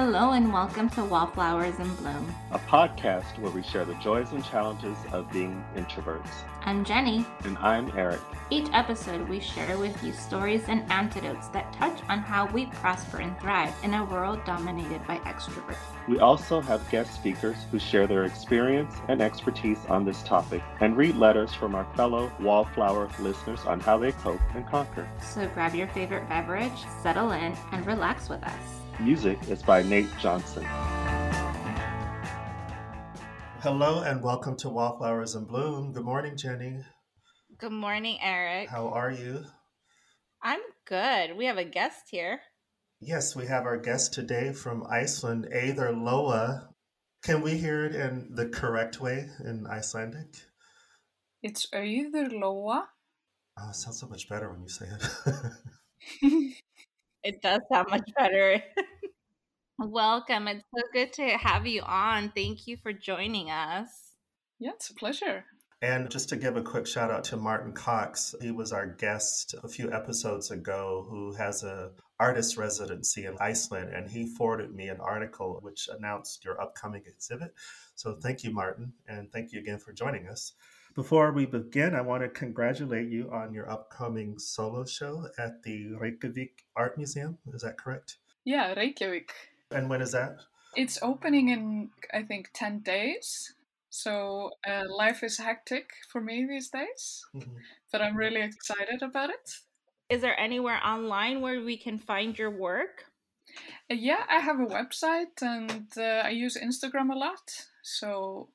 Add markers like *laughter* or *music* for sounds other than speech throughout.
Hello and welcome to Wallflowers in Bloom. a podcast where we share the joys and challenges of being introverts. I'm Jenny. And I'm Eric. Each episode, we share with you stories and antidotes that touch on how we prosper and thrive in a world dominated by extroverts. We also have guest speakers who share their experience and expertise on this topic and read letters from our fellow Wallflower listeners on how they cope and conquer. So grab your favorite beverage, settle in, and relax with us. Music is by Nate Johnson. Hello and welcome to Wallflowers in Bloom. Good morning, Jenny. Good morning, Eric. How are you? I'm good. We have a guest here. Yes, we have our guest today from Iceland, Auður Lóa. Can we hear it in the correct way in Icelandic? It's Auður Lóa. Oh, it sounds so much better when you say it. *laughs* *laughs* It does sound much better. *laughs* Welcome. It's so good to have you on. Thank you for joining us. Yeah, it's a pleasure. and just to give a quick shout out to Martin Cox, he was our guest a few episodes ago who has a artist residency in Iceland and he forwarded me an article which announced your upcoming exhibit. So thank you Martin and thank you again for joining us. Before we begin, I want to congratulate you on your upcoming solo show at the Reykjavik Art Museum. Is that correct? Yeah, Reykjavik. And when is that? It's opening in, I think, 10 days. So uh, life is hectic for me these days, Mhm. but I'm really excited about it. Is there anywhere online where we can find your work? Uh, yeah, I have a website and uh, I use Instagram a lot. So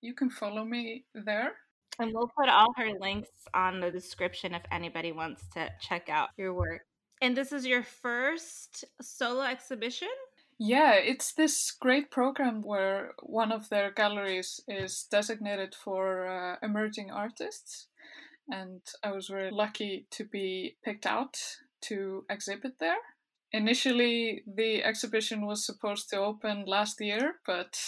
you can follow me there. And we'll put all her links on the description if anybody wants to check out your work. And this is your first solo exhibition? Yeah, it's this great program where one of their galleries is designated for uh, emerging artists. And I was very lucky to be picked out to exhibit there. Initially, the exhibition was supposed to open last year, but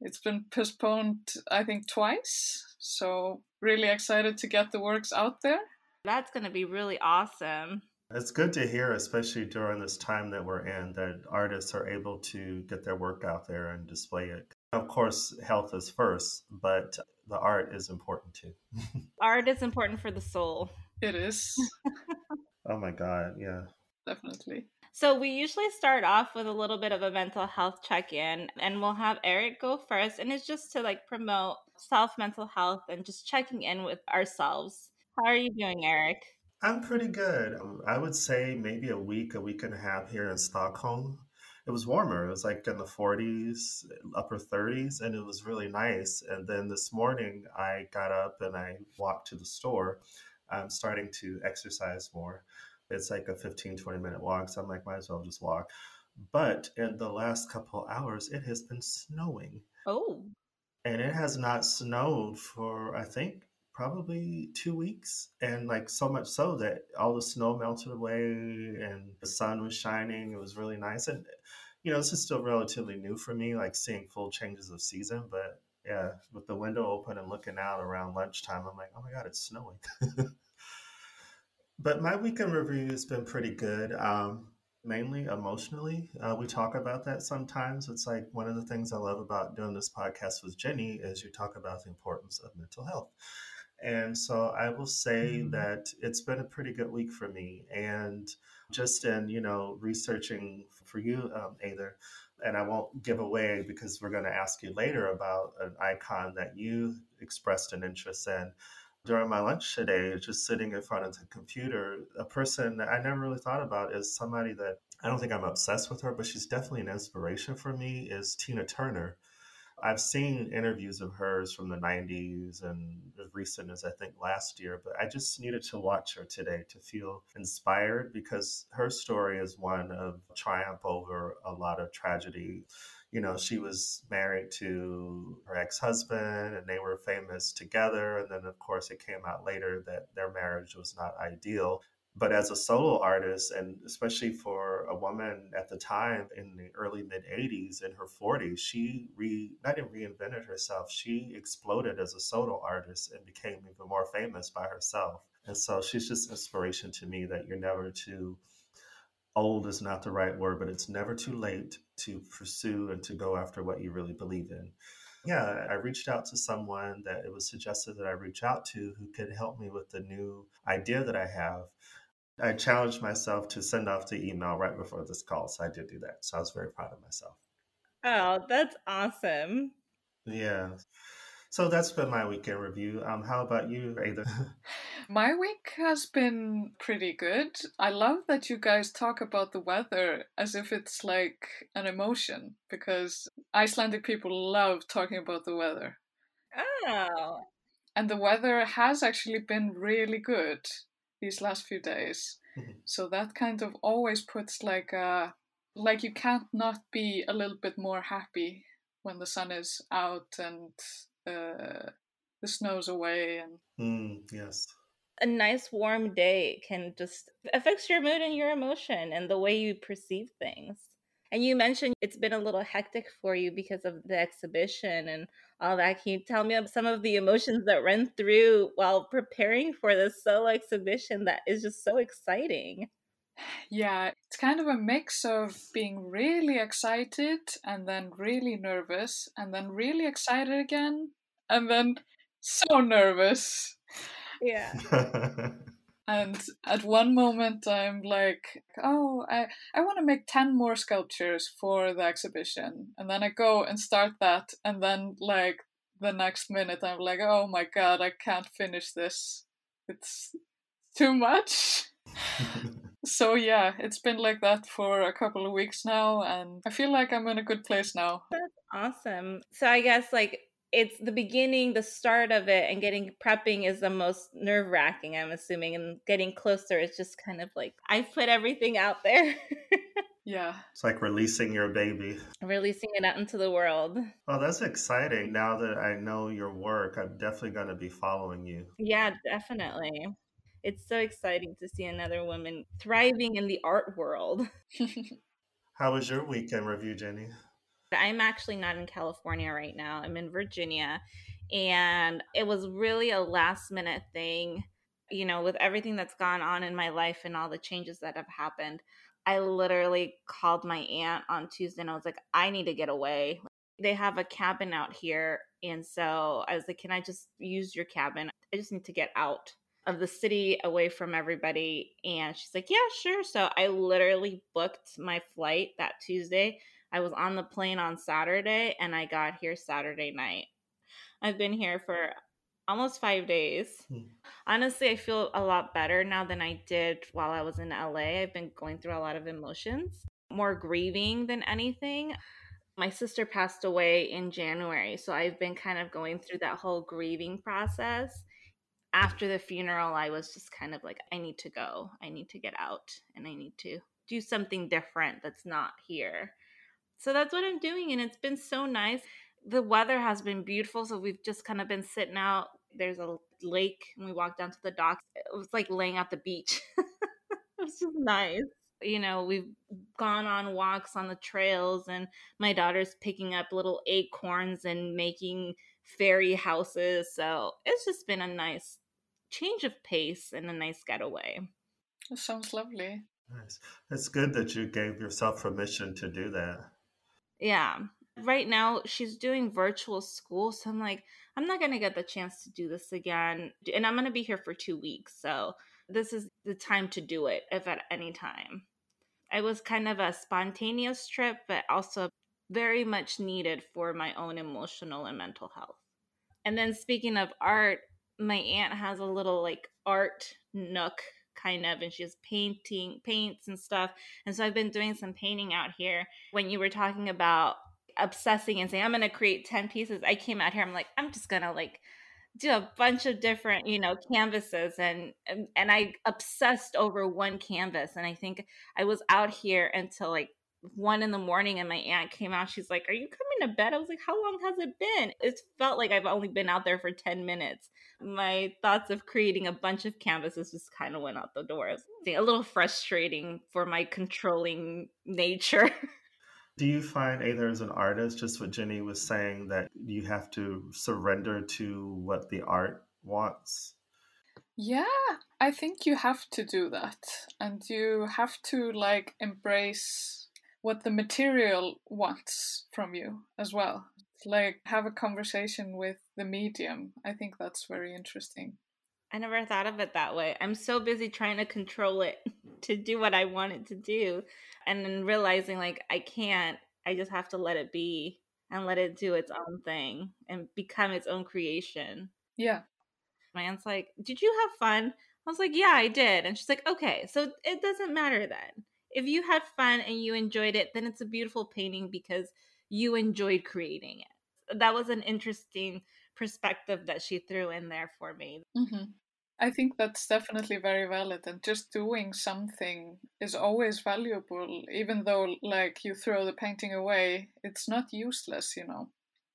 it's been postponed, I think, twice. So, really excited to get the works out there. That's going to be really awesome. It's good to hear, especially during this time that we're in, that artists are able to get their work out there and display it. Of course, health is first, but the art is important too. *laughs* Art is important for the soul. It is, *laughs* oh my God, yeah. definitely. So, we usually start off with a little bit of a mental health check in, and we'll have Eric go first. And it's just to like promote self mental health and just checking in with ourselves. How are you doing, Eric? I'm pretty good. Um, I would say maybe a week, a week and a half here in Stockholm. It was warmer. It was like in the 40s, upper 30s, and it was really nice. And then this morning, I got up and I walked to the store. I'm starting to exercise more. It's like a 15, 20 minute walk. So I'm like, might as well just walk. But in the last couple hours, it has been snowing. Oh, And it has not snowed for, I think, probably two weeks. And like so much so that all the snow melted away and the sun was shining. It was really nice. And, you know, this is still relatively new for me, like seeing full changes of season. But yeah, with the window open and looking out around lunchtime, I'm like, oh my God, it's snowing. *laughs* but my weekend review has been pretty good. Um, mainly emotionally. Uh, we talk about that sometimes. It's like one of the things I love about doing this podcast with Jenny is you talk about the importance of mental health. And so I will say Mhm. that it's been a pretty good week for me. And just in, you know, researching for you, um, Auður, and I won't give away because we're going to ask you later about an icon that you expressed an interest in. During my lunch today, just sitting in front of the computer, a person that I never really thought about is somebody that I don't think I'm obsessed with her, but she's definitely an inspiration for me, is Tina Turner. I've seen interviews of hers from the 90s and as recent as I think last year, but I just needed to watch her today to feel inspired because her story is one of triumph over a lot of tragedy. You know, she was married to her ex husband and they were famous together. And then, of course, it came out later that their marriage was not ideal. But as a solo artist, and especially for a woman at the time in the early mid 80s, in her 40s, she re, not even reinvented herself. She exploded as a solo artist and became even more famous by herself. And so she's just inspiration to me that you're never too old is not the right word, but it's never too late to pursue and to go after what you really believe in. Yeah, I reached out to someone that it was suggested that I reach out to who could help me with the new idea that I have. I challenged myself to send off the email right before this call, so I did do that. So I was very proud of myself. Oh, that's awesome. Yeah. So that's been my weekend review. Um, how about you, Ada? *laughs* My week has been pretty good. I love that you guys talk about the weather as if it's like an emotion because Icelandic people love talking about the weather. Oh. And the weather has actually been really good these last few days. *laughs* So that kind of always puts like a like you can't not be a little bit more happy when the sun is out and uh, the snow's away and Mm, yes. A nice warm day can just affects your mood and your emotion and the way you perceive things. And you mentioned it's been a little hectic for you because of the exhibition and all that. Can you tell me of some of the emotions that run through while preparing for this solo exhibition that is just so exciting? Yeah, it's kind of a mix of being really excited and then really nervous and then really excited again and then so nervous. Yeah. *laughs* And at one moment I'm like, oh, I, I want to make 10 more sculptures for the exhibition. And then I go and start that. And then, like, the next minute I'm like, oh my god, I can't finish this. It's too much. *laughs* So yeah, it's been like that for a couple of weeks now, and I feel like I'm in a good place now. That's Awesome. So I guess like it's the beginning, the start of it, and getting prepping is the most nerve wracking, I'm assuming. And getting closer is just kind of like I've put everything out there, *laughs* Yeah. it's like releasing your baby. releasing it out into the world. Well, that's exciting. Now that I know your work, I'm definitely going to be following you. Yeah, definitely. It's so exciting to see another woman thriving in the art world. *laughs* How was your weekend review, Jenny? I'm actually not in California right now. I'm in Virginia. And it was really a last minute thing, you know, with everything that's gone on in my life and all the changes that have happened. I literally called my aunt on Tuesday and I was like, I need to get away. They have a cabin out here. And so I was like, can I just use your cabin? I just need to get out of the city away from everybody. And she's like, yeah, sure. So I literally booked my flight that Tuesday. I was on the plane on Saturday and I got here Saturday night. I've been here for almost five days. Hmm. Honestly, I feel a lot better now than I did while I was in LA. I've been going through a lot of emotions, more grieving than anything. My sister passed away in January, so I've been kind of going through that whole grieving process. After the funeral, I was just kind of like, I need to go. I need to get out and I need to do something different that's not here. So that's what I'm doing, and it's been so nice. The weather has been beautiful, so we've just kind of been sitting out. There's a lake, and we walked down to the docks. It was like laying at the beach. *laughs* it was just nice. You know, we've gone on walks on the trails, and my daughter's picking up little acorns and making fairy houses. So it's just been a nice change of pace and a nice getaway. That sounds lovely. Nice. It's good that you gave yourself permission to do that. Yeah. Right now, she's doing virtual school. So I'm like, I'm not going to get the chance to do this again. And I'm going to be here for two weeks. So this is the time to do it if at any time. It was kind of a spontaneous trip, but also very much needed for my own emotional and mental health. And then speaking of art, my aunt has a little like art nook kind of and she has painting paints and stuff and so i've been doing some painting out here. When you were talking about obsessing and saying i'm going to create 10 pieces i came out here i'm like i'm just going to like do a bunch of different you know canvases and and i obsessed over one canvas and i think i was out here until like one in the morning and my aunt came out she's like are you coming to bed i was like how long has it been it felt like i've only been out there for 10 minutes my thoughts of creating a bunch of canvases just kind of went out the door a little frustrating for my controlling nature *laughs* Do you find Auður as an artist, just what Jenny was saying, that you have to surrender to what the art wants? Yeah, I think you have to do that. And you have to like embrace what the material wants from you as well. Like have a conversation with the medium. I think that's very interesting. I never thought of it that way. I'm so busy trying to control it *laughs* to do what I want it to do. And then realizing like I can't, I just have to let it be and let it do its own thing and become its own creation. Yeah my aunt's like, Did you have fun? I was like, Yeah, I did. And she's like, Okay, so it doesn't matter then. If you had fun and you enjoyed it, then it's a beautiful painting because you enjoyed creating it. That was an interesting perspective that she threw in there for me. Mm-hmm. I think that's definitely very valid, and just doing something is always valuable, even though, like, you throw the painting away, it's not useless, you know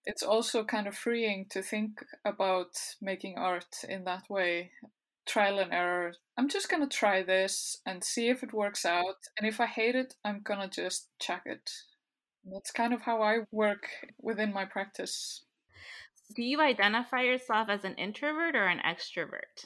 it's also kind of freeing to think about making art in that way trial and error. I'm just going to try this and see if it works out and if i hate it i'm going to just check it. That's kind of how i work within my practice. Do you identify yourself as an introvert or an extrovert?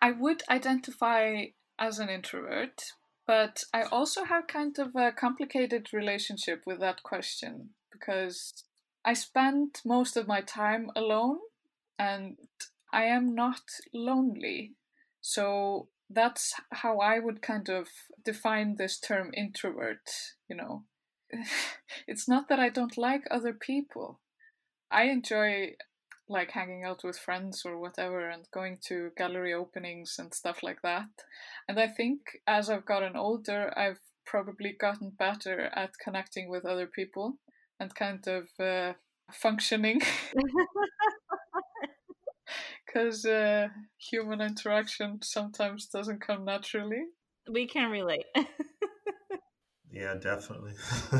I would identify as an introvert but i also have kind of a complicated relationship with that question because I spend most of my time alone and I am not lonely. So that's how I would kind of define this term introvert, you know. *laughs* it's not that I don't like other people. I enjoy like hanging out with friends or whatever and going to gallery openings and stuff like that. And I think as I've gotten older, I've probably gotten better at connecting with other people and kind of uh, functioning *laughs* because uh, human interaction sometimes doesn't come naturally. We can relate. *laughs* yeah, definitely. *laughs*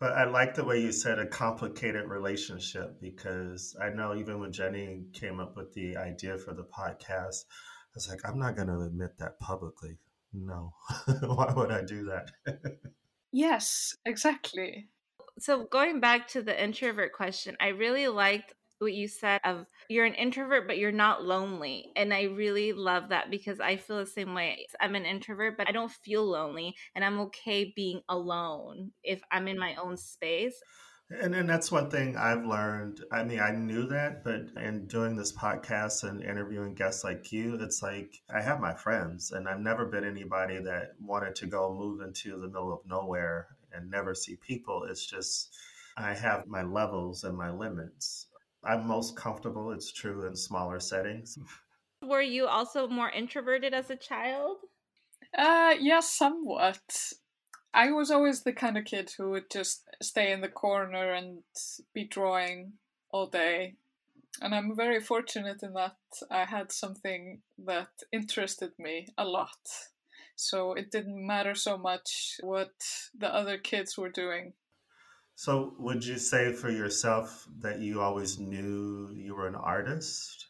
but I like the way you said a complicated relationship because I know even when Jenny came up with the idea for the podcast, I was like, I'm not going to admit that publicly. No, *laughs* why would I do that? yes, exactly so going back to the introvert question, I really liked what you said of you're an introvert but you're not lonely and i really love that because i feel the same way i'm an introvert but i don't feel lonely and i'm okay being alone if i'm in my own space and and that's one thing I've learned. I mean, I knew that, but in doing this podcast and interviewing guests like you, it's like I have my friends, and I've never been anybody that wanted to go move into the middle of nowhere and never see people. It's just I have my levels and my limits. I'm most comfortable, it's true, in smaller settings. Were you also more introverted as a child? Uh, yeah, somewhat. I was always the kind of kid who would just stay in the corner and be drawing all day. And I'm very fortunate in that I had something that interested me a lot. So it didn't matter so much what the other kids were doing. So, would you say for yourself that you always knew you were an artist?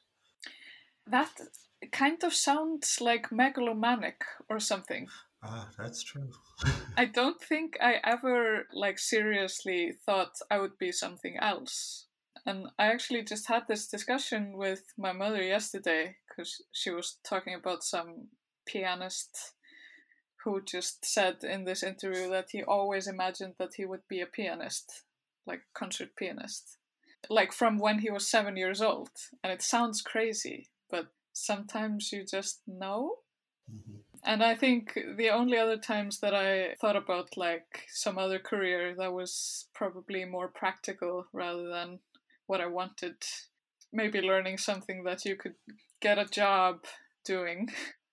That kind of sounds like megalomanic or something. Ah, that's true. *laughs* I don't think I ever like seriously thought I would be something else. And I actually just had this discussion with my mother yesterday because she was talking about some pianist who just said in this interview that he always imagined that he would be a pianist, like concert pianist, like from when he was seven years old. And it sounds crazy, but sometimes you just know. Mm-hmm. And I think the only other times that I thought about like some other career that was probably more practical rather than what I wanted, maybe learning something that you could get a job doing *laughs*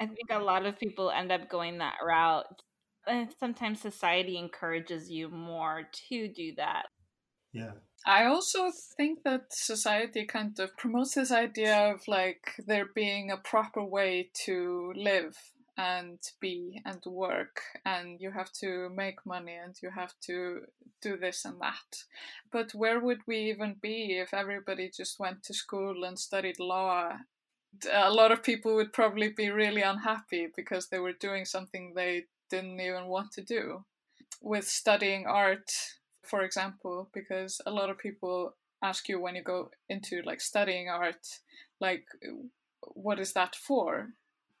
I think a lot of people end up going that route. And sometimes society encourages you more to do that. Yeah. I also think that society kind of promotes this idea of like there being a proper way to live and be and work and you have to make money and you have to do this and that but where would we even be if everybody just went to school and studied law a lot of people would probably be really unhappy because they were doing something they didn't even want to do. With studying art, for example, because a lot of people ask you when you go into like studying art, like, what is that for?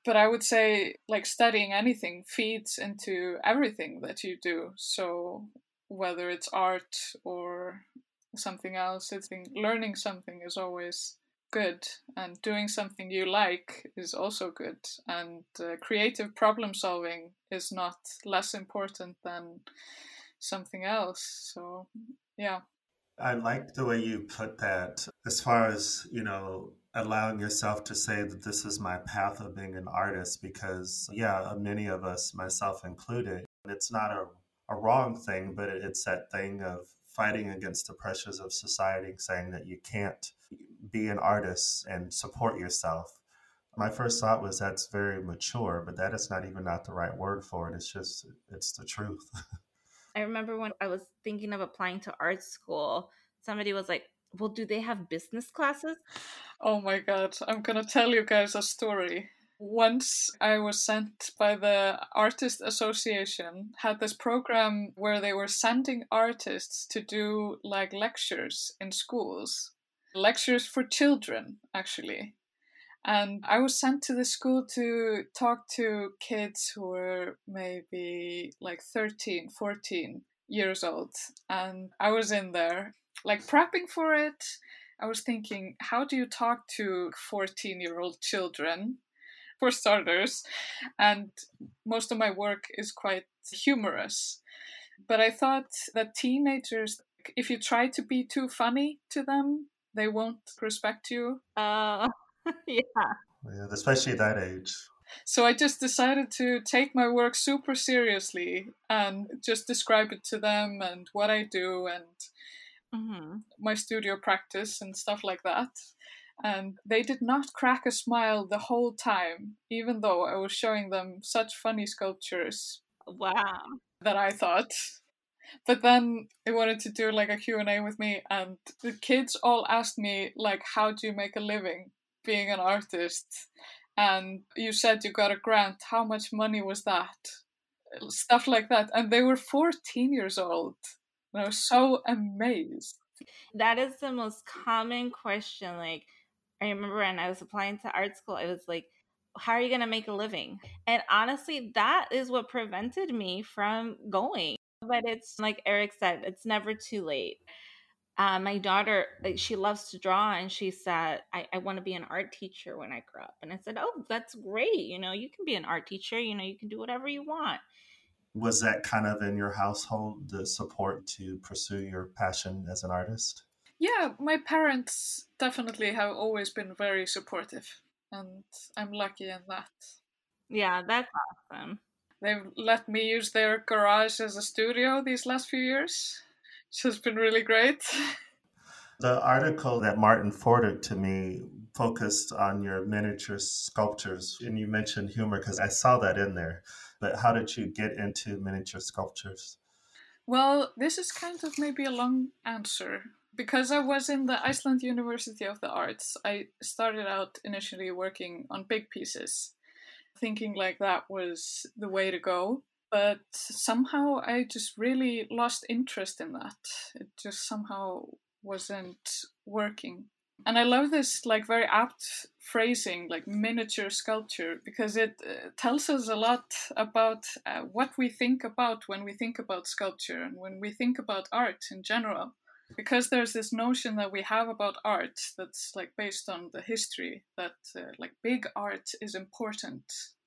But I would say, like, studying anything feeds into everything that you do. So, whether it's art or something else, I think learning something is always good, and doing something you like is also good. And uh, creative problem solving is not less important than something else. So, yeah. I like the way you put that as far as, you know, allowing yourself to say that this is my path of being an artist because, yeah, many of us, myself included, it's not a, a wrong thing, but it's that thing of fighting against the pressures of society, saying that you can't be an artist and support yourself. My first thought was that's very mature, but that is not even not the right word for it. It's just, it's the truth. *laughs* I remember when I was thinking of applying to art school, somebody was like, Well, do they have business classes? Oh my god, I'm gonna tell you guys a story. Once I was sent by the Artist Association, had this program where they were sending artists to do like lectures in schools. Lectures for children, actually. And I was sent to the school to talk to kids who were maybe like 13, 14 years old. And I was in there, like prepping for it. I was thinking, how do you talk to 14 year old children, for starters? And most of my work is quite humorous. But I thought that teenagers, if you try to be too funny to them, they won't respect you. Uh, *laughs* yeah. yeah. Especially that age. So I just decided to take my work super seriously and just describe it to them and what I do and mm-hmm. my studio practice and stuff like that. And they did not crack a smile the whole time, even though I was showing them such funny sculptures. Wow. That I thought. But then they wanted to do like a Q&A with me and the kids all asked me like how do you make a living? being an artist? And you said you got a grant. How much money was that? Stuff like that. And they were 14 years old. And i was so amazed. That is the most common question like i remember when i was applying to art school i was like how are you going to make a living? And honestly that is what prevented me from going but it's like eric said it's never too late. Uh, my daughter she loves to draw and she said i, I want to be an art teacher when i grow up. And i said oh that's great you know you can be an art teacher you know you can do whatever you want. Was that kind of in your household the support to pursue your passion as an artist? Yeah my parents definitely have always been very supportive and i'm lucky in that. Yeah that's awesome they've let me use their garage as a studio these last few years which has been really great. *laughs* The article that Martin forwarded to me focused on your miniature sculptures, and you mentioned humor because I saw that in there. But how did you get into miniature sculptures? Well, this is kind of maybe a long answer. Because I was in the Iceland University of the Arts, I started out initially working on big pieces, thinking like that was the way to go but somehow I just really lost interest in that. It just somehow wasn't working. And I love this like very apt phrasing, like miniature sculpture, because it uh, tells us a lot about uh, what we think about when we think about sculpture and when we think about art in general. Because there's this notion that we have about art that's like based on the history that uh, like big art is important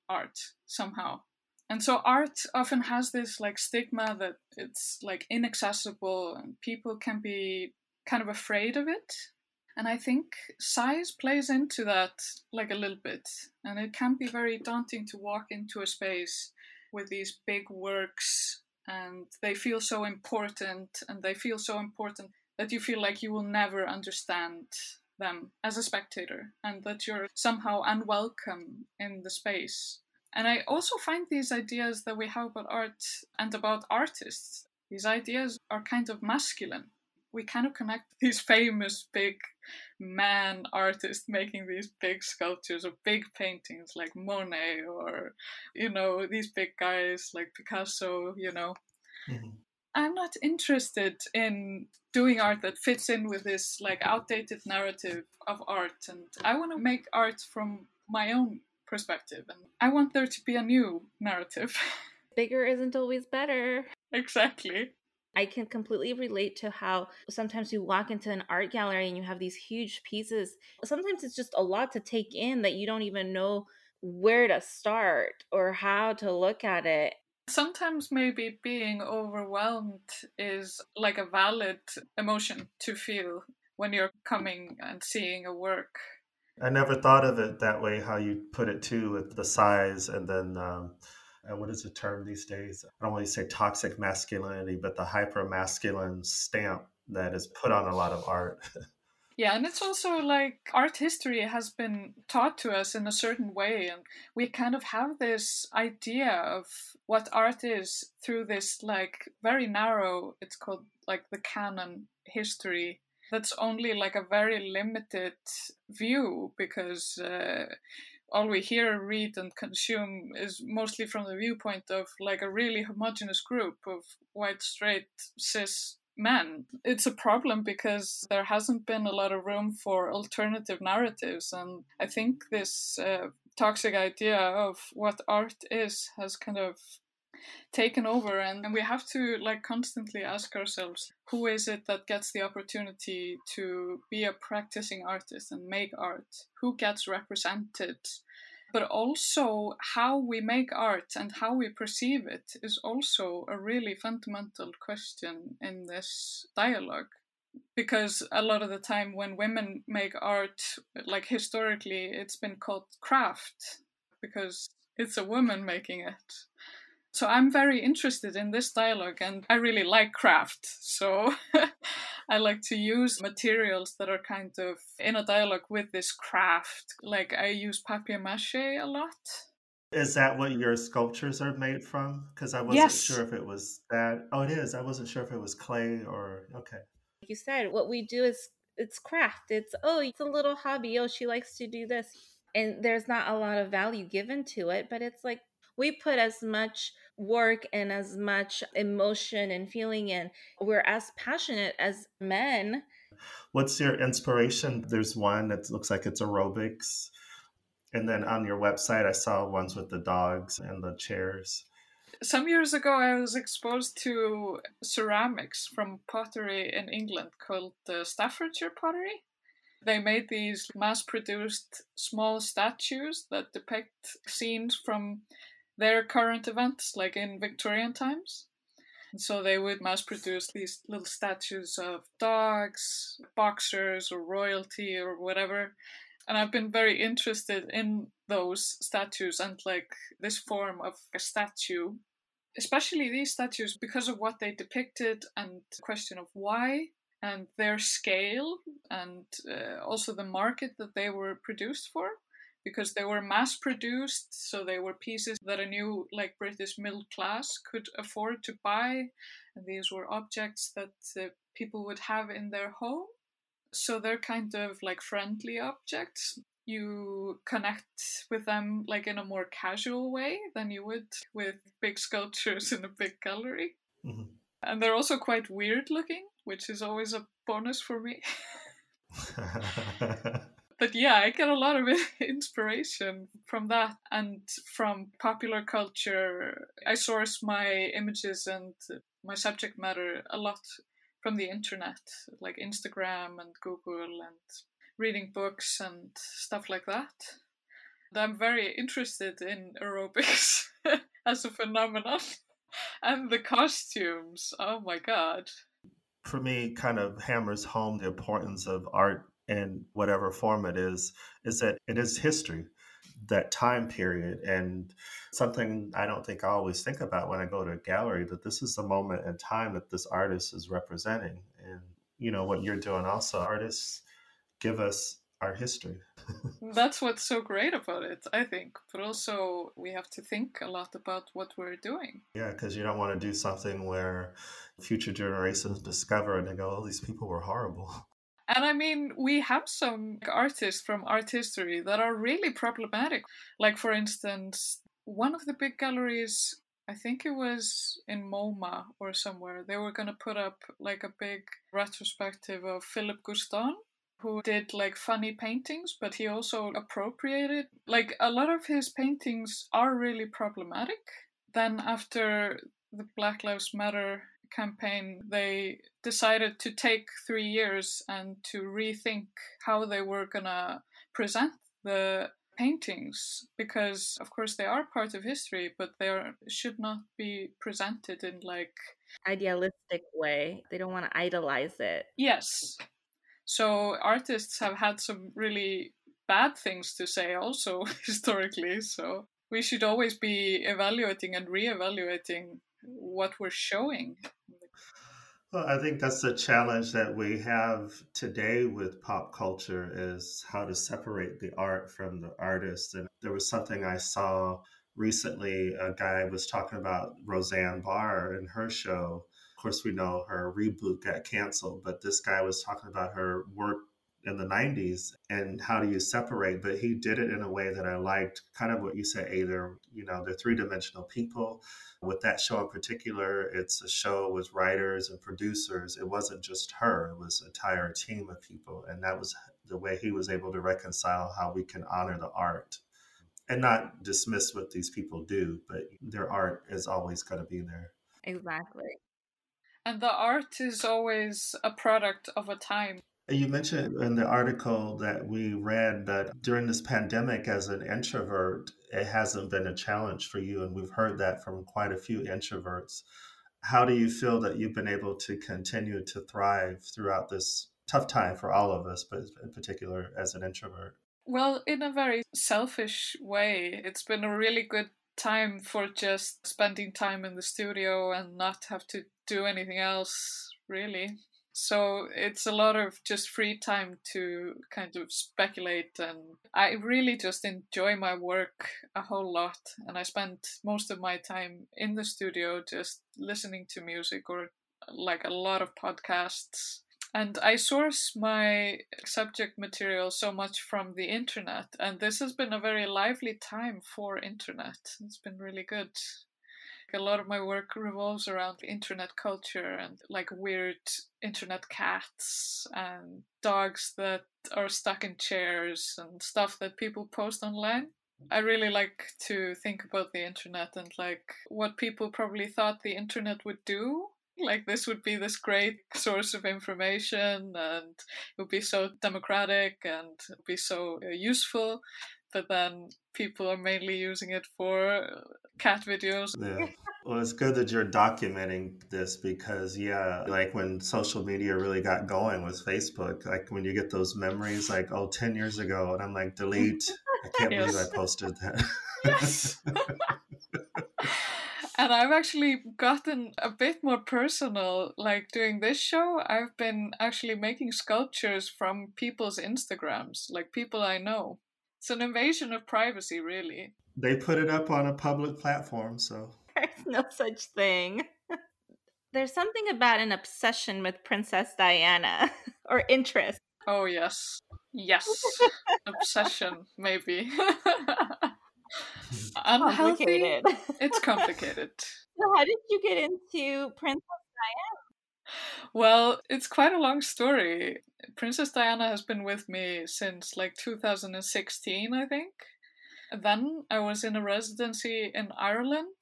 art somehow. And so art often has this like stigma that it's like inaccessible and people can be kind of afraid of it. And i think size plays into that like a little bit. And it can be very daunting to walk into a space with these big works and they feel so important and they feel so important that you feel like you will never understand them as a spectator and that you're somehow unwelcome in the space and I also find these ideas that we have about art and about artists, these ideas are kind of masculine. We kind of connect *laughs* these famous big man artists making these big sculptures or big paintings like Monet or, you know, these big guys like Picasso, you know. Mm-hmm. I'm not interested in doing art that fits in with this like outdated narrative of art and I want to make art from my own perspective. And I want there to be a new narrative. *laughs* Bigger isn't always better. exactly. I can completely relate to how sometimes you walk into an art gallery and you have these huge pieces. Sometimes it's just a lot to take in that you don't even know where to start or how to look at it. Sometimes maybe being overwhelmed is like a valid emotion to feel when you're coming and seeing a work. I never thought of it that way, how you put it too, with the size and then um, uh, what is the term these days? I don't want to say toxic masculinity, but the hyper masculine stamp that is put on a lot of art. *laughs* Yeah, and it's also like art history has been taught to us in a certain way, and we kind of have this idea of what art is through this like very narrow, it's called like the canon history. That's only like a very limited view because uh, all we hear, read, and consume is mostly from the viewpoint of like a really homogenous group of white, straight, cis men. It's a problem because there hasn't been a lot of room for alternative narratives. And I think this uh, toxic idea of what art is has kind of taken over and, and we have to like constantly ask ourselves who is it that gets the opportunity to be a practicing artist and make art? Who gets represented? But also how we make art and how we perceive it is also a really fundamental question in this dialogue. Because a lot of the time when women make art like historically it's been called craft because it's a woman making it so I'm very interested in this dialogue and I really like craft. So *laughs* I like to use materials that are kind of in a dialogue with this craft. Like I use papier mache a lot. Is that what your sculptures are made from? Because I wasn't Yes. sure if it was that. Oh, it is. I wasn't sure if it was clay or okay. Like you said, what we do is it's craft. It's oh, it's a little hobby. Oh, she likes to do this. And there's not a lot of value given to it, but it's like we put as much work and as much emotion and feeling in. We're as passionate as men. What's your inspiration? There's one that looks like it's aerobics. And then on your website, I saw ones with the dogs and the chairs. Some years ago, I was exposed to ceramics from pottery in England called the Staffordshire pottery. They made these mass produced small statues that depict scenes from their current events, like in Victorian times. And so they would mass produce these little statues of dogs, boxers, or royalty, or whatever. And I've been very interested in those statues and like this form of a statue, especially these statues because of what they depicted and the question of why and their scale and uh, also the market that they were produced for because they were mass produced so they were pieces that a new like british middle class could afford to buy. And these were objects that uh, people would have in their home. So they're kind of like friendly objects. You connect with them like in a more casual way than you would with big sculptures *laughs* in a big gallery. Mhm. and they're also quite weird looking which is always a bonus for me *laughs* *laughs* but yeah, I get a lot of *laughs* inspiration from that and from popular culture. I source my images and my subject matter a lot from the internet, like Instagram and Google and reading books and stuff like that. And I'm very interested in *laughs* aerobics *laughs* as a phenomenon and the costumes. Oh my god. For me, kind of hammers home the importance of art in whatever form it is, is that it is history, that time period. And something I don't think I always think about when I go to a gallery that this is the moment in time that this artist is representing. And, you know, what you're doing also, artists give us our history. *laughs* That's what's so great about it, I think. But also, we have to think a lot about what we're doing. Yeah, because you don't want to do something where future generations discover and they go, oh, these people were horrible. *laughs* And I mean, we have some artists from art history that are really problematic. Like, for instance, one of the big galleries, I think it was in MoMA or somewhere, they were going to put up like a big retrospective of Philip Guston. who did like funny paintings, but he also appropriated. Like a lot of his paintings are really problematic. Then, after the Black Lives Matter campaign, they decided to take three years and to rethink how they were gonna present the paintings because of course they are part of history but they are, should not be presented in like idealistic way. They don't want to idolize it. Yes. So artists have had some really bad things to say also *laughs* historically so we should always be evaluating and re-evaluating what we're showing well, I think that's the challenge that we have today with pop culture is how to separate the art from the artist. And there was something I saw recently. A guy was talking about Roseanne Barr and her show. Of course, we know her reboot got canceled, but this guy was talking about her work in the 90s and how do you separate but he did it in a way that i liked kind of what you said Auður you know they're three-dimensional people. With that show in particular it's a show with writers and producers. It wasn't just her it was an entire team of people and that was the way he was able to reconcile how we can honor the art and not dismiss what these people do but their art is always going to be there. Exactly. And the art is always a product of a time you mentioned in the article that we read that during this pandemic, as an introvert, it hasn't been a challenge for you. And we've heard that from quite a few introverts. How do you feel that you've been able to continue to thrive throughout this tough time for all of us, but in particular as an introvert? Well, in a very selfish way, it's been a really good time for just spending time in the studio and not have to do anything else, really. So it's a lot of just free time to kind of speculate, and I really just enjoy my work a whole lot. And I spend most of my time in the studio just listening to music or like a lot of podcasts. And I source my subject material so much from the internet, and this has been a very lively time for internet. It's been really good. A lot of my work revolves around internet culture and like weird internet cats and dogs that are stuck in chairs and stuff that people post online. I really like to think about the internet and like what people probably thought the internet would do. Like this would be this great source of information and it would be so democratic and be so uh, useful but then um, people are mainly using it for uh, cat videos. Yeah. *laughs* Well, it's good that you're documenting this because, yeah, like when social media really got going with Facebook, like when you get those memories, like, oh, 10 years ago, and I'm like, delete. I can't yes. believe I posted that. Yes. *laughs* and I've actually gotten a bit more personal. Like doing this show, I've been actually making sculptures from people's Instagrams, like people I know. It's an invasion of privacy, really. They put it up on a public platform, so. *laughs* There's no such thing. *laughs* There's something about an obsession with Princess Diana *laughs* or interest. Oh, yes. Yes. obsession, maybe. Unhealthy. It's complicated. So how did you get into Princess Diana? Well, it's quite a long story. Princess Diana has been with me since like 2016, I think. Then I was in a residency in Ireland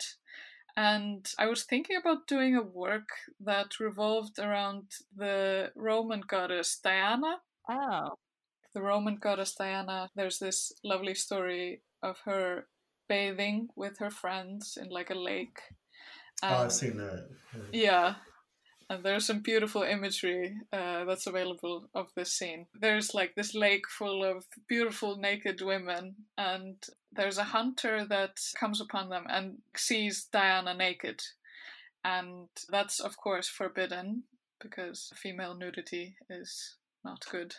and I was thinking about doing a work that revolved around the Roman goddess Diana. Oh. The Roman goddess Diana, there's this lovely story of her bathing with her friends in like a lake. oh, I've seen that. Yeah. yeah and there's some beautiful imagery uh, that's available of this scene. There's like this lake full of beautiful naked women, and there's a hunter that comes upon them and sees Diana naked. And that's, of course, forbidden because female nudity is not good.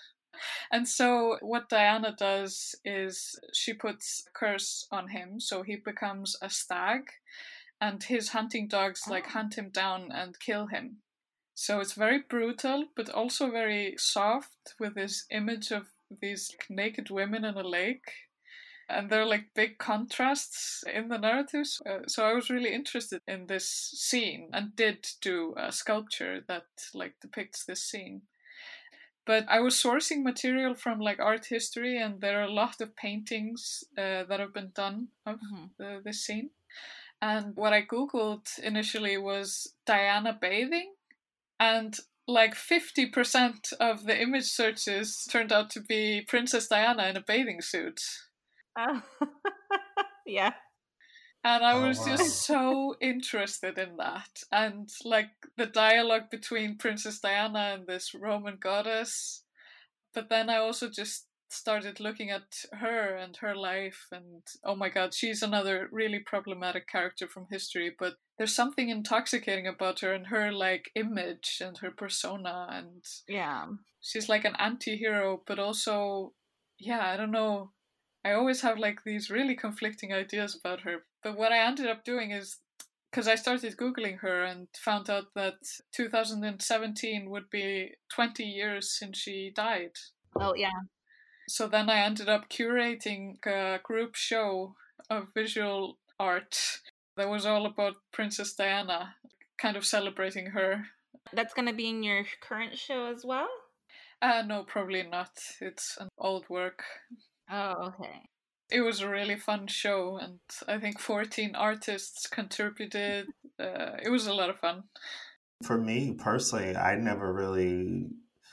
And so, what Diana does is she puts a curse on him, so he becomes a stag, and his hunting dogs like oh. hunt him down and kill him so it's very brutal, but also very soft with this image of these naked women in a lake. And there are like big contrasts in the narratives. Uh, so I was really interested in this scene and did do a sculpture that like depicts this scene. But I was sourcing material from like art history, and there are a lot of paintings uh, that have been done of Mhm. this scene. And what I googled initially was Diana bathing, and like 50% of the image searches turned out to be Princess Diana in a bathing suit. Oh. *laughs* yeah. And I Oh, was wow. just so interested in that. And like the dialogue between Princess Diana and this Roman goddess. But then I also just started looking at her and her life. And oh my god, she's another really problematic character from history. But there's something intoxicating about her and her like image and her persona. And Yeah. she's like an anti hero, but also, yeah, I don't know. I always have like these really conflicting ideas about her. But what I ended up doing is because I started Googling her and found out that 2017 would be 20 years since she died. Oh, yeah. So then I ended up curating a group show of visual art that was all about Princess Diana, kind of celebrating her. That's going to be in your current show as well? Uh, no, probably not. It's an old work. Oh, okay. It was a really fun show, and I think 14 artists contributed. Uh, it was a lot of fun. For me personally, I never really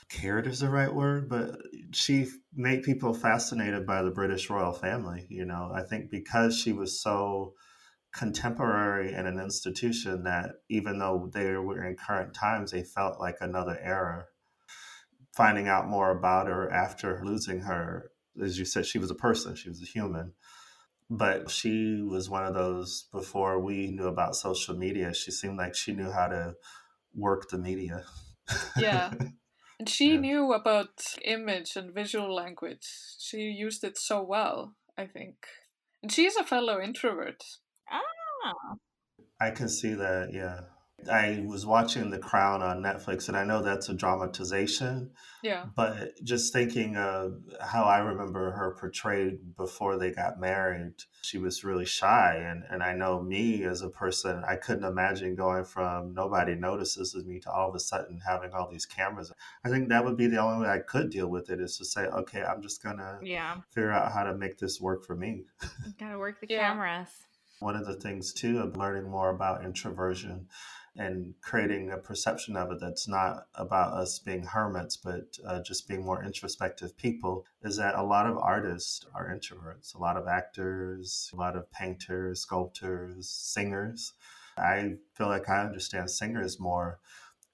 cared is the right word, but she made people fascinated by the British royal family. You know, I think because she was so contemporary in an institution that even though they were in current times, they felt like another era. Finding out more about her after losing her, as you said, she was a person, she was a human. But she was one of those before we knew about social media. She seemed like she knew how to work the media. Yeah. *laughs* And she Yeah. knew about image and visual language. She used it so well, I think. And she's a fellow introvert. Oh. I can see that, yeah. I was watching The Crown on Netflix, and I know that's a dramatization, Yeah. but just thinking of how I remember her portrayed before they got married, she was really shy. And, and I know me as a person, I couldn't imagine going from nobody notices me to all of a sudden having all these cameras. I think that would be the only way I could deal with it is to say, okay, I'm just going to Yeah. figure out how to make this work for me. Got to work the Yeah. cameras. One of the things, too, of learning more about introversion and creating a perception of it that's not about us being hermits, but uh, just being more introspective people, is that a lot of artists are introverts. A lot of actors, a lot of painters, sculptors, singers. I feel like I understand singers more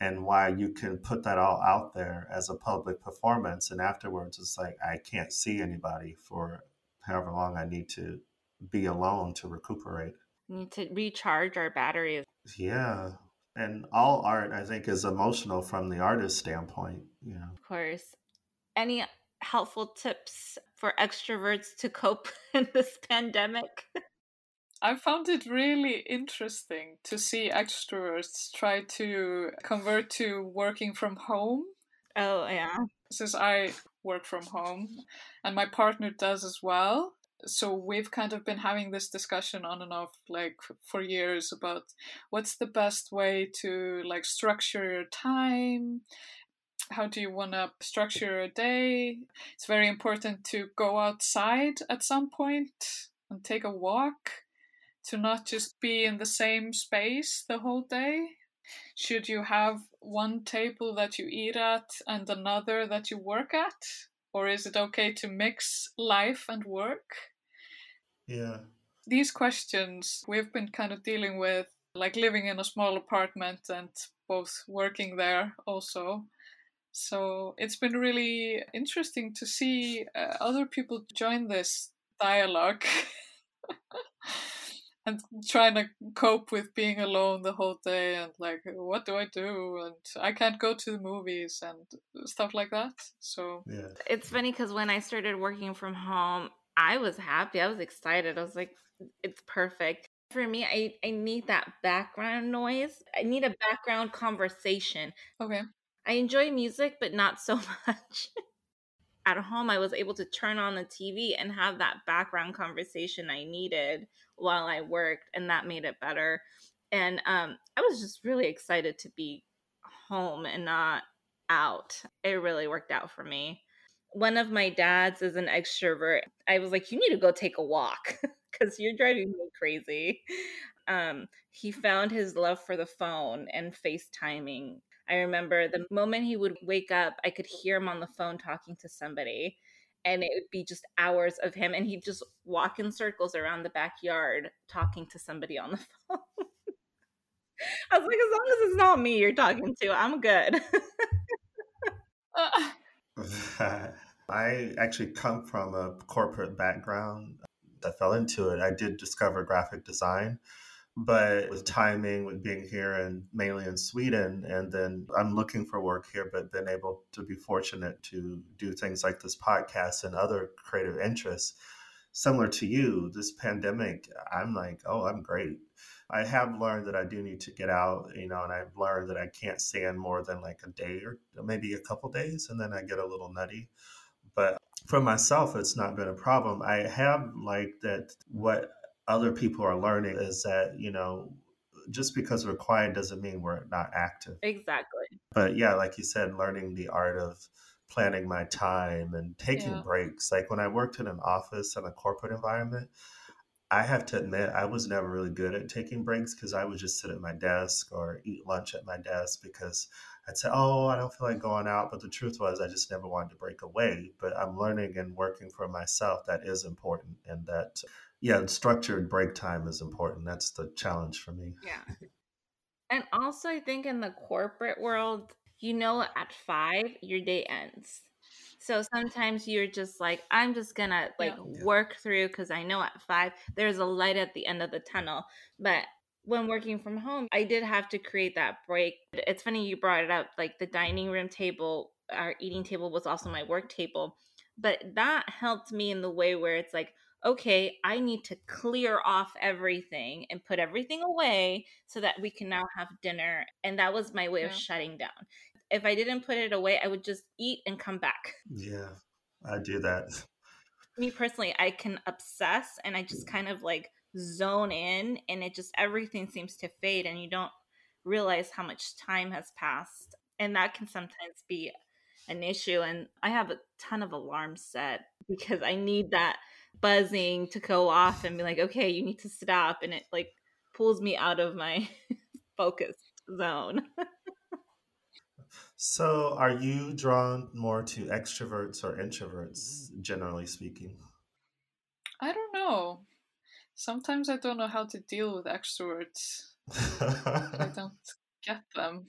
and why you can put that all out there as a public performance. And afterwards, it's like, I can't see anybody for however long I need to be alone to recuperate. We need to recharge our batteries. Yeah. And all art, I think, is emotional from the artist's standpoint. You know, Of course. Any helpful tips for extroverts to cope *laughs* in this pandemic? I found it really interesting to see extroverts try to convert to working from home Oh, yeah. since I work from home and my partner does as well. So we've kind of been having this discussion on and off like for years about what's the best way to like structure your time. How do you want to structure a day? It's very important to go outside at some point and take a walk to not just be in the same space the whole day. Should you have one table that you eat at and another that you work at? Or is it okay to mix life and work? yeah. These questions we've been kind of dealing with, like living in a small apartment and both working there also. So it's been really interesting to see uh, other people join this dialogue *laughs* and trying to cope with being alone the whole day and like, what do I do? And I can't go to the movies and stuff like that. So Yeah. It's funny because when I started working from home, I was happy. I was excited. I was like, it's perfect. For me, I, I need that background noise. I need a background conversation. okay, I enjoy music, but not so *laughs* much. At home, I was able to turn on the TV and have that background conversation I needed while I worked, and that made it better. And um, I was just really excited to be home and not out. It really worked out for me. One of my dads is an extrovert. I was like, you need to go take a walk *laughs* because you're driving me crazy. Um, he found his love for the phone and FaceTiming. I remember the moment he would wake up, I could hear him on the phone talking to somebody and it would be just hours of him and he'd just walk in circles around the backyard talking to somebody on the *laughs* phone. I was like as long as it's not me you're talking to i'm good. *laughs* *laughs* I actually come from a corporate background that fell into it. I did discover graphic design but with timing with being here and mainly in sweden and then i'm looking for work here but been able to be fortunate to do things like this podcast and other creative interests. Similar to you this pandemic i'm like oh i'm great. I have learned that i do need to get out you know and i've learned that i can't stand more than like a day or maybe a couple days and then i get a little nutty. But for myself it's not been a problem. I have like that what other people are learning is that you know just because we're quiet doesn't mean we're not active exactly but yeah like you said learning the art of planning my time and taking yeah. breaks like when i worked in an office in a corporate environment i have to admit i was never really good at taking breaks because i would just sit at my desk or eat lunch at my desk because I'd say, "Oh, I don't feel like going out," but the truth was, I just never wanted to break away. But I'm learning and working for myself that is important, and that yeah, structured break time is important. That's the challenge for me. Yeah. And also, I think in the corporate world, you know, at five, your day ends. So sometimes you're just like, I'm just gonna like yeah. work through because I know at five there's a light at the end of the tunnel. But when working from home, I did have to create that break. It's funny you brought it up. Like the dining room table, our eating table was also my work table. But that helped me in the way where it's like, okay, I need to clear off everything and put everything away so that we can now have dinner. And that was my way yeah. of shutting down. If I didn't put it away, I would just eat and come back. Yeah, I do that. Me personally, I can obsess and I just kind of like zone in and it just everything seems to fade and you don't realize how much time has passed. And that can sometimes be an issue. And I have a ton of alarms set because I need that buzzing to go off and be like, okay, you need to stop. And it like pulls me out of my *laughs* focus zone. *laughs* so, are you drawn more to extroverts or introverts, generally speaking? I don't know. Sometimes I don't know how to deal with extroverts. I *laughs* don't get them.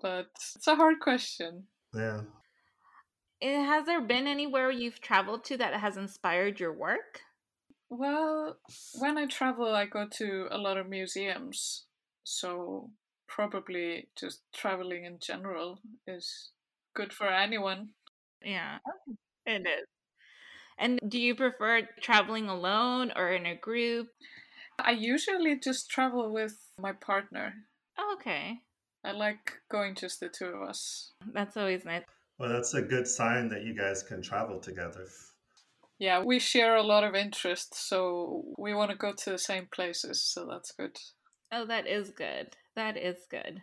But it's a hard question. Yeah. Eh, has there been anywhere you've traveled to that has inspired your work? Well, when I travel, I go to a lot of museums. So probably just traveling in general is good for anyone. Yeah, it is. And do you prefer traveling alone or in a group? I usually just travel with my partner. Oh, okay. I like going just the two of us. That's always nice. Well, that's a good sign that you guys can travel together. Yeah, we share a lot of interests, so we want to go to the same places, so that's good. Oh, that is good. That is good.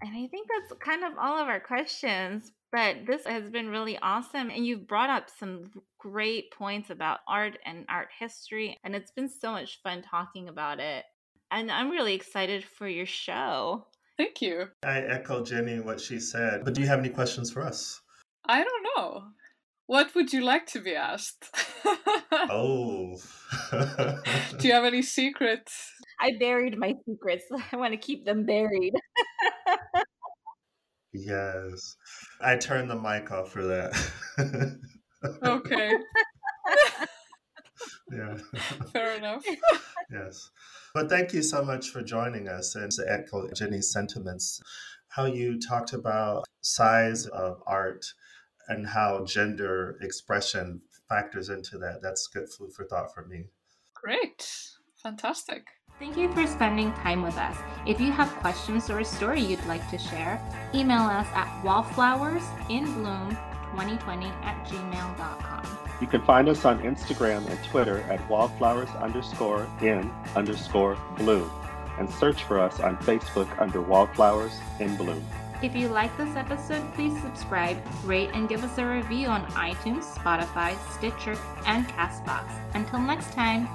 And I think that's kind of all of our questions, but this has been really awesome. And you've brought up some great points about art and art history, and it's been so much fun talking about it. And I'm really excited for your show. Thank you. I echo Jenny what she said. But do you have any questions for us? I don't know. What would you like to be asked? *laughs* oh. do you have *laughs* any secrets? I buried my secrets. *laughs* I want to keep them buried. yes. I turned the mic off for that. okay. Yeah. *laughs* Fair enough. *laughs* yes. But thank you so much for joining us and to echo Jenny's sentiments. How you talked about size of art and how gender expression factors into that. That's good food for thought for me. Great. Fantastic. Thank you for spending time with us. If you have questions or a story you'd like to share, email us at wallflowersinbloom2020 at gmail.com. You can find us on Instagram and Twitter at wallflowers underscore in underscore bloom and search for us on Facebook under Wallflowers in Bloom. If you like this episode, please subscribe, rate, and give us a review on iTunes, Spotify, Stitcher, and Castbox. Until next time,